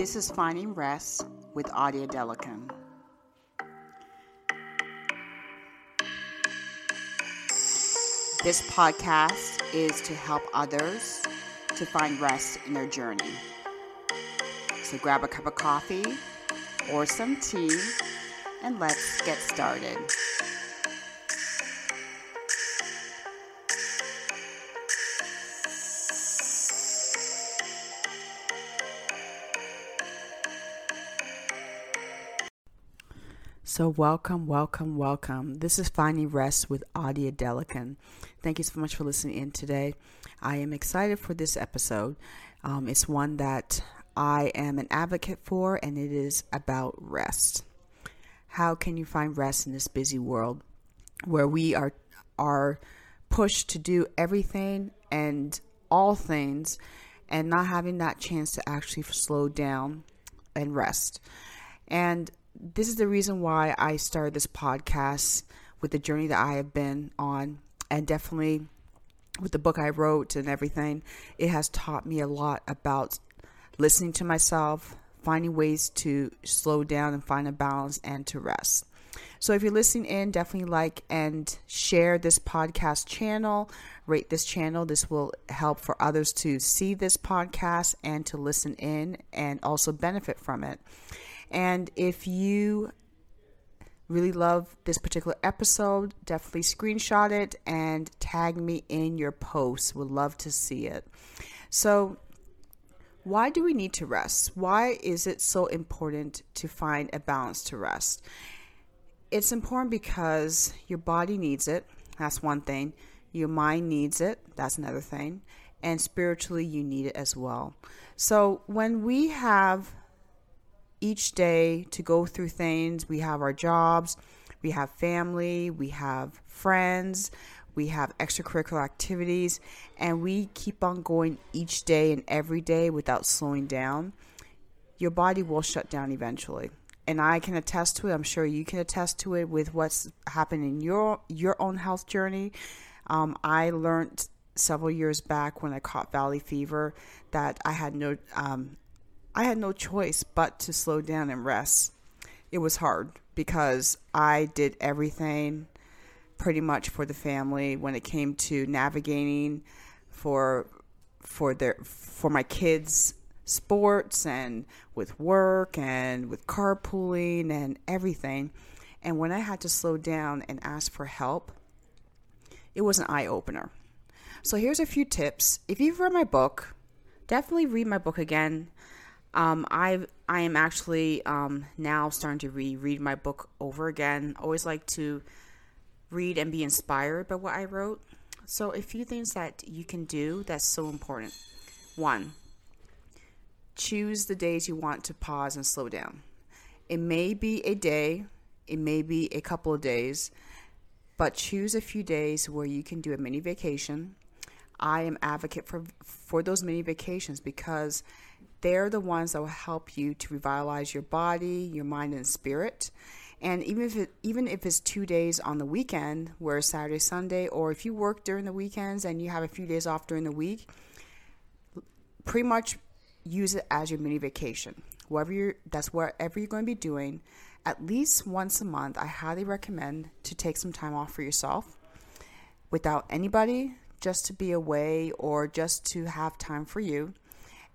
This is Finding Rest with Odia Delakun. This podcast is to help others to find rest in their journey. So grab a cup of coffee or some tea and let's get started. So, welcome, welcome, welcome. This is Finding Rest with Odia Delakun. Thank you so much for listening in today. I am excited for this episode. Um, it's one that I am an advocate for, and it is about rest. How can you find rest in this busy world where we are are pushed to do everything and all things, and not having that chance to actually slow down and rest? And this is the reason why I started this podcast with the journey that I have been on, and definitely with the book I wrote and everything. It has taught me a lot about listening to myself, finding ways to slow down and find a balance and to rest. So if you're listening in, definitely like and share this podcast channel, rate this channel. This will help for others to see this podcast and to listen in and also benefit from it. And if you really love this particular episode, definitely screenshot it and tag me in your post. Would love to see it. So, why do we need to rest? Why is it so important to find a balance to rest? It's important because your body needs it. That's one thing. Your mind needs it. That's another thing. And spiritually, you need it as well. So, when we have each day to go through things. We have our jobs, we have family, we have friends, we have extracurricular activities, and we keep on going each day and every day without slowing down. Your body will shut down eventually. And I can attest to it. I'm sure you can attest to it with what's happened in your your own health journey. Um, I learned several years back when I caught valley fever that I had no um, I had no choice but to slow down and rest. It was hard because I did everything pretty much for the family when it came to navigating for for their for my kids sports and with work and with carpooling and everything. And when I had to slow down and ask for help, it was an eye opener. So here's a few tips. If you've read my book, definitely read my book again. Um, I I am actually um, now starting to reread my book over again. Always like to read and be inspired by what I wrote. So a few things that you can do that's so important. One, choose the days you want to pause and slow down. It may be a day, it may be a couple of days, but choose a few days where you can do a mini vacation. I am advocate for for those mini vacations because they're the ones that will help you to revitalize your body, your mind, and spirit. And even if it, even if it's two days on the weekend, where Saturday, Sunday, or if you work during the weekends and you have a few days off during the week, pretty much use it as your mini vacation. Whatever you're, that's whatever you're going to be doing. At least once a month, I highly recommend to take some time off for yourself, without anybody, just to be away or just to have time for you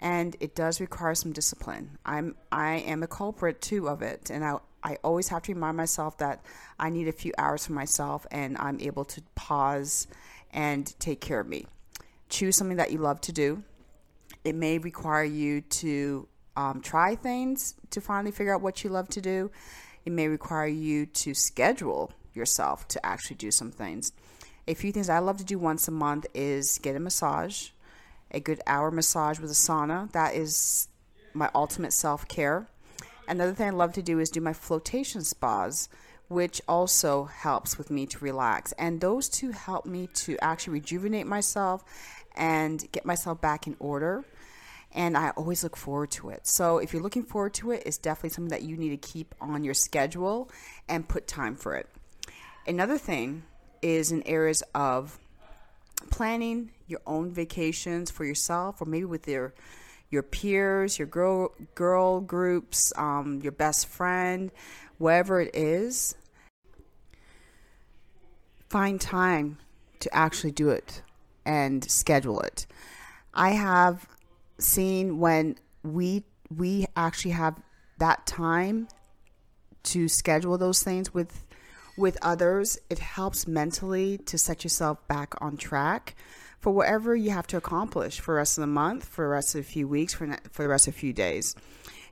and it does require some discipline. I'm I am a culprit too of it, and I I always have to remind myself that I need a few hours for myself, and I'm able to pause and take care of me. Choose something that you love to do. It may require you to um, try things to finally figure out what you love to do. It may require you to schedule yourself to actually do some things. A few things I love to do once a month is get a massage a good hour massage with a sauna. That is my ultimate self care. Another thing I love to do is do my flotation spas, which also helps with me to relax. And those two help me to actually rejuvenate myself and get myself back in order. And I always look forward to it. So if you're looking forward to it, it's definitely something that you need to keep on your schedule and put time for it. Another thing is in areas of planning your own vacations for yourself or maybe with your your peers, your girl girl groups, um, your best friend, wherever it is. Find time to actually do it and schedule it. I have seen when we we actually have that time to schedule those things with with others, it helps mentally to set yourself back on track for whatever you have to accomplish for the rest of the month, for the rest of a few weeks, for, for the rest of a few days.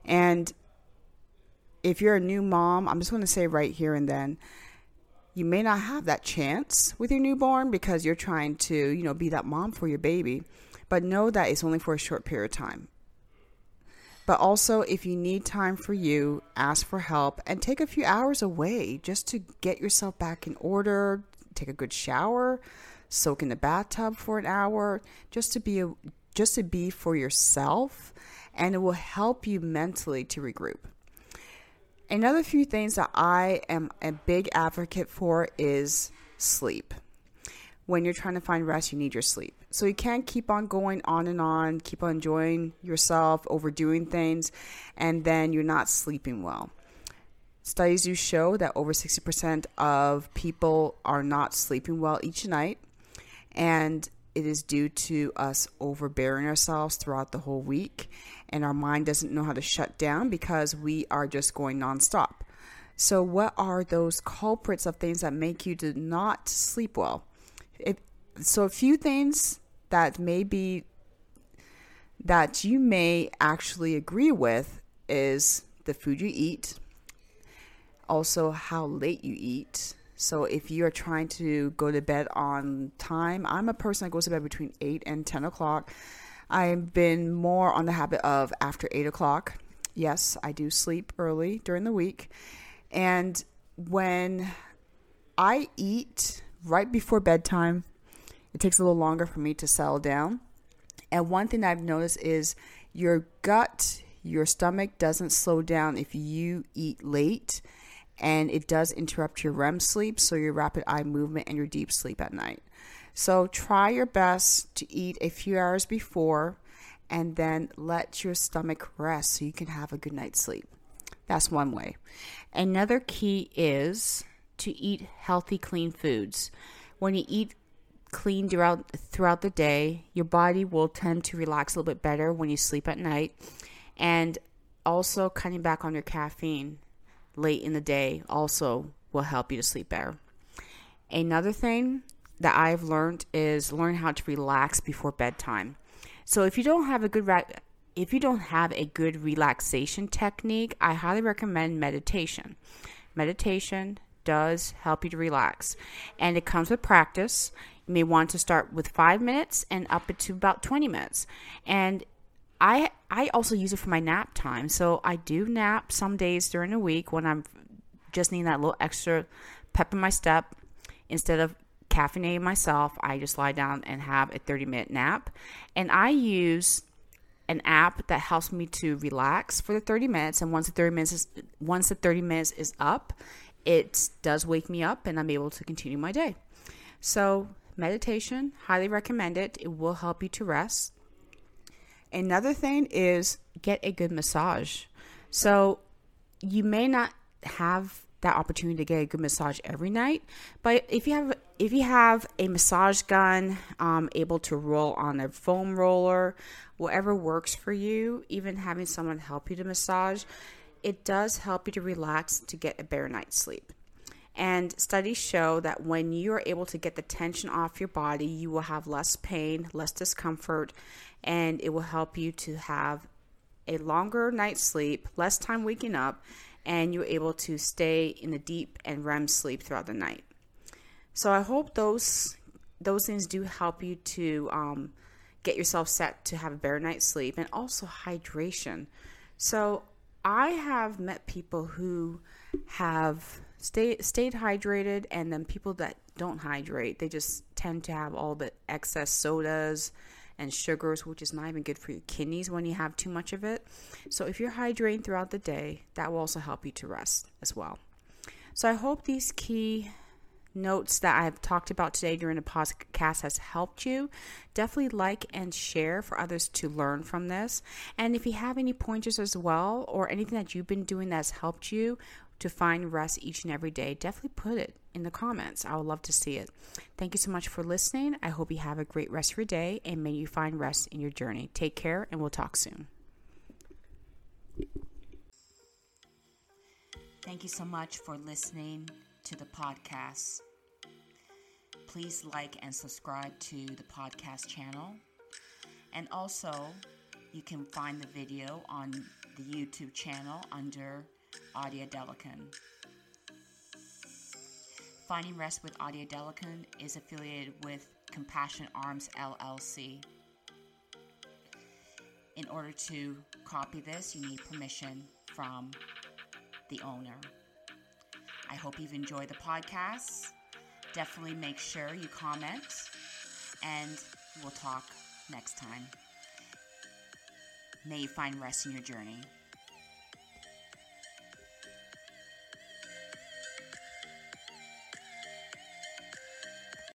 And if you're a new mom, I'm just going to say right here and then, you may not have that chance with your newborn because you're trying to, you know, be that mom for your baby. But know that it's only for a short period of time. But also, if you need time for you, ask for help and take a few hours away just to get yourself back in order, take a good shower, soak in the bathtub for an hour, just to be a, just to be for yourself, and it will help you mentally to regroup. Another few things that I am a big advocate for is sleep. When you're trying to find rest, you need your sleep. So you can't keep on going on and on, keep on enjoying yourself, overdoing things, and then you're not sleeping well. Studies do show that over 60% of people are not sleeping well each night, and it is due to us overbearing ourselves throughout the whole week, and our mind doesn't know how to shut down because we are just going nonstop. So, what are those culprits of things that make you do not sleep well? If, so, a few things that may be that you may actually agree with is the food you eat, also how late you eat. So if you're trying to go to bed on time, I'm a person that goes to bed between 8 and 10 o'clock. I've been more on the habit of after 8 o'clock. Yes, I do sleep early during the week. And when I eat right before bedtime, it takes a little longer for me to settle down. And one thing I've noticed is your gut, your stomach doesn't slow down if you eat late, and it does interrupt your REM sleep, so your rapid eye movement and your deep sleep at night. So try your best to eat a few hours before and then let your stomach rest so you can have a good night's sleep. That's one way. Another key is to eat healthy, clean foods. When you eat clean throughout throughout the day. Your body will tend to relax a little bit better when you sleep at night, and also cutting back on your caffeine late in the day also will help you to sleep better. Another thing that I've learned is learn how to relax before bedtime. So if you don't have a good if you don't have a good relaxation technique, I highly recommend meditation. Meditation does help you to relax, and it comes with practice. You may want to start with five minutes and up it to about 20 minutes. And I I also use it for my nap time. So I do nap some days during the week when I'm just needing that little extra pep in my step. Instead of caffeinating myself, I just lie down and have a 30 minute nap. And I use an app that helps me to relax for the 30 minutes and once the 30 minutes is once the 30 minutes is up it does wake me up and i'm able to continue my day so meditation, highly recommend it. It will help you to rest. Another thing is get a good massage. So you may not have that opportunity to get a good massage every night, but if you have if you have a massage gun, um, able to roll on a foam roller, whatever works for you, even having someone help you to massage, it does help you to relax to get a better night's sleep. And studies show that when you are able to get the tension off your body, you will have less pain, less discomfort, and it will help you to have a longer night's sleep, less time waking up, and you're able to stay in a deep and REM sleep throughout the night. So I hope those those things do help you to um, get yourself set to have a better night's sleep and also hydration. So I have met people who have stay stayed hydrated and then people that don't hydrate they just tend to have all the excess sodas and sugars which is not even good for your kidneys when you have too much of it. So if you're hydrating throughout the day that will also help you to rest as well. So i hope these key notes that I've talked about today during the podcast has helped you, definitely like and share for others to learn from this. And if you have any pointers as well, or anything that you've been doing that's helped you to find rest each and every day, definitely put it in the comments. I would love to see it. Thank you so much for listening. I hope you have a great rest of your day and may you find rest in your journey. Take care, and we'll talk soon. Thank you so much for listening to the podcast. Please like and subscribe to the podcast channel. And also, you can find the video on the YouTube channel under Odia Delakun. Finding Rest with Odia Delakun is affiliated with Compassion Arms LLC. In order to copy this, you need permission from the owner. I hope you've enjoyed the podcast. Definitely make sure you comment, and we'll talk next time. May you find rest in your journey.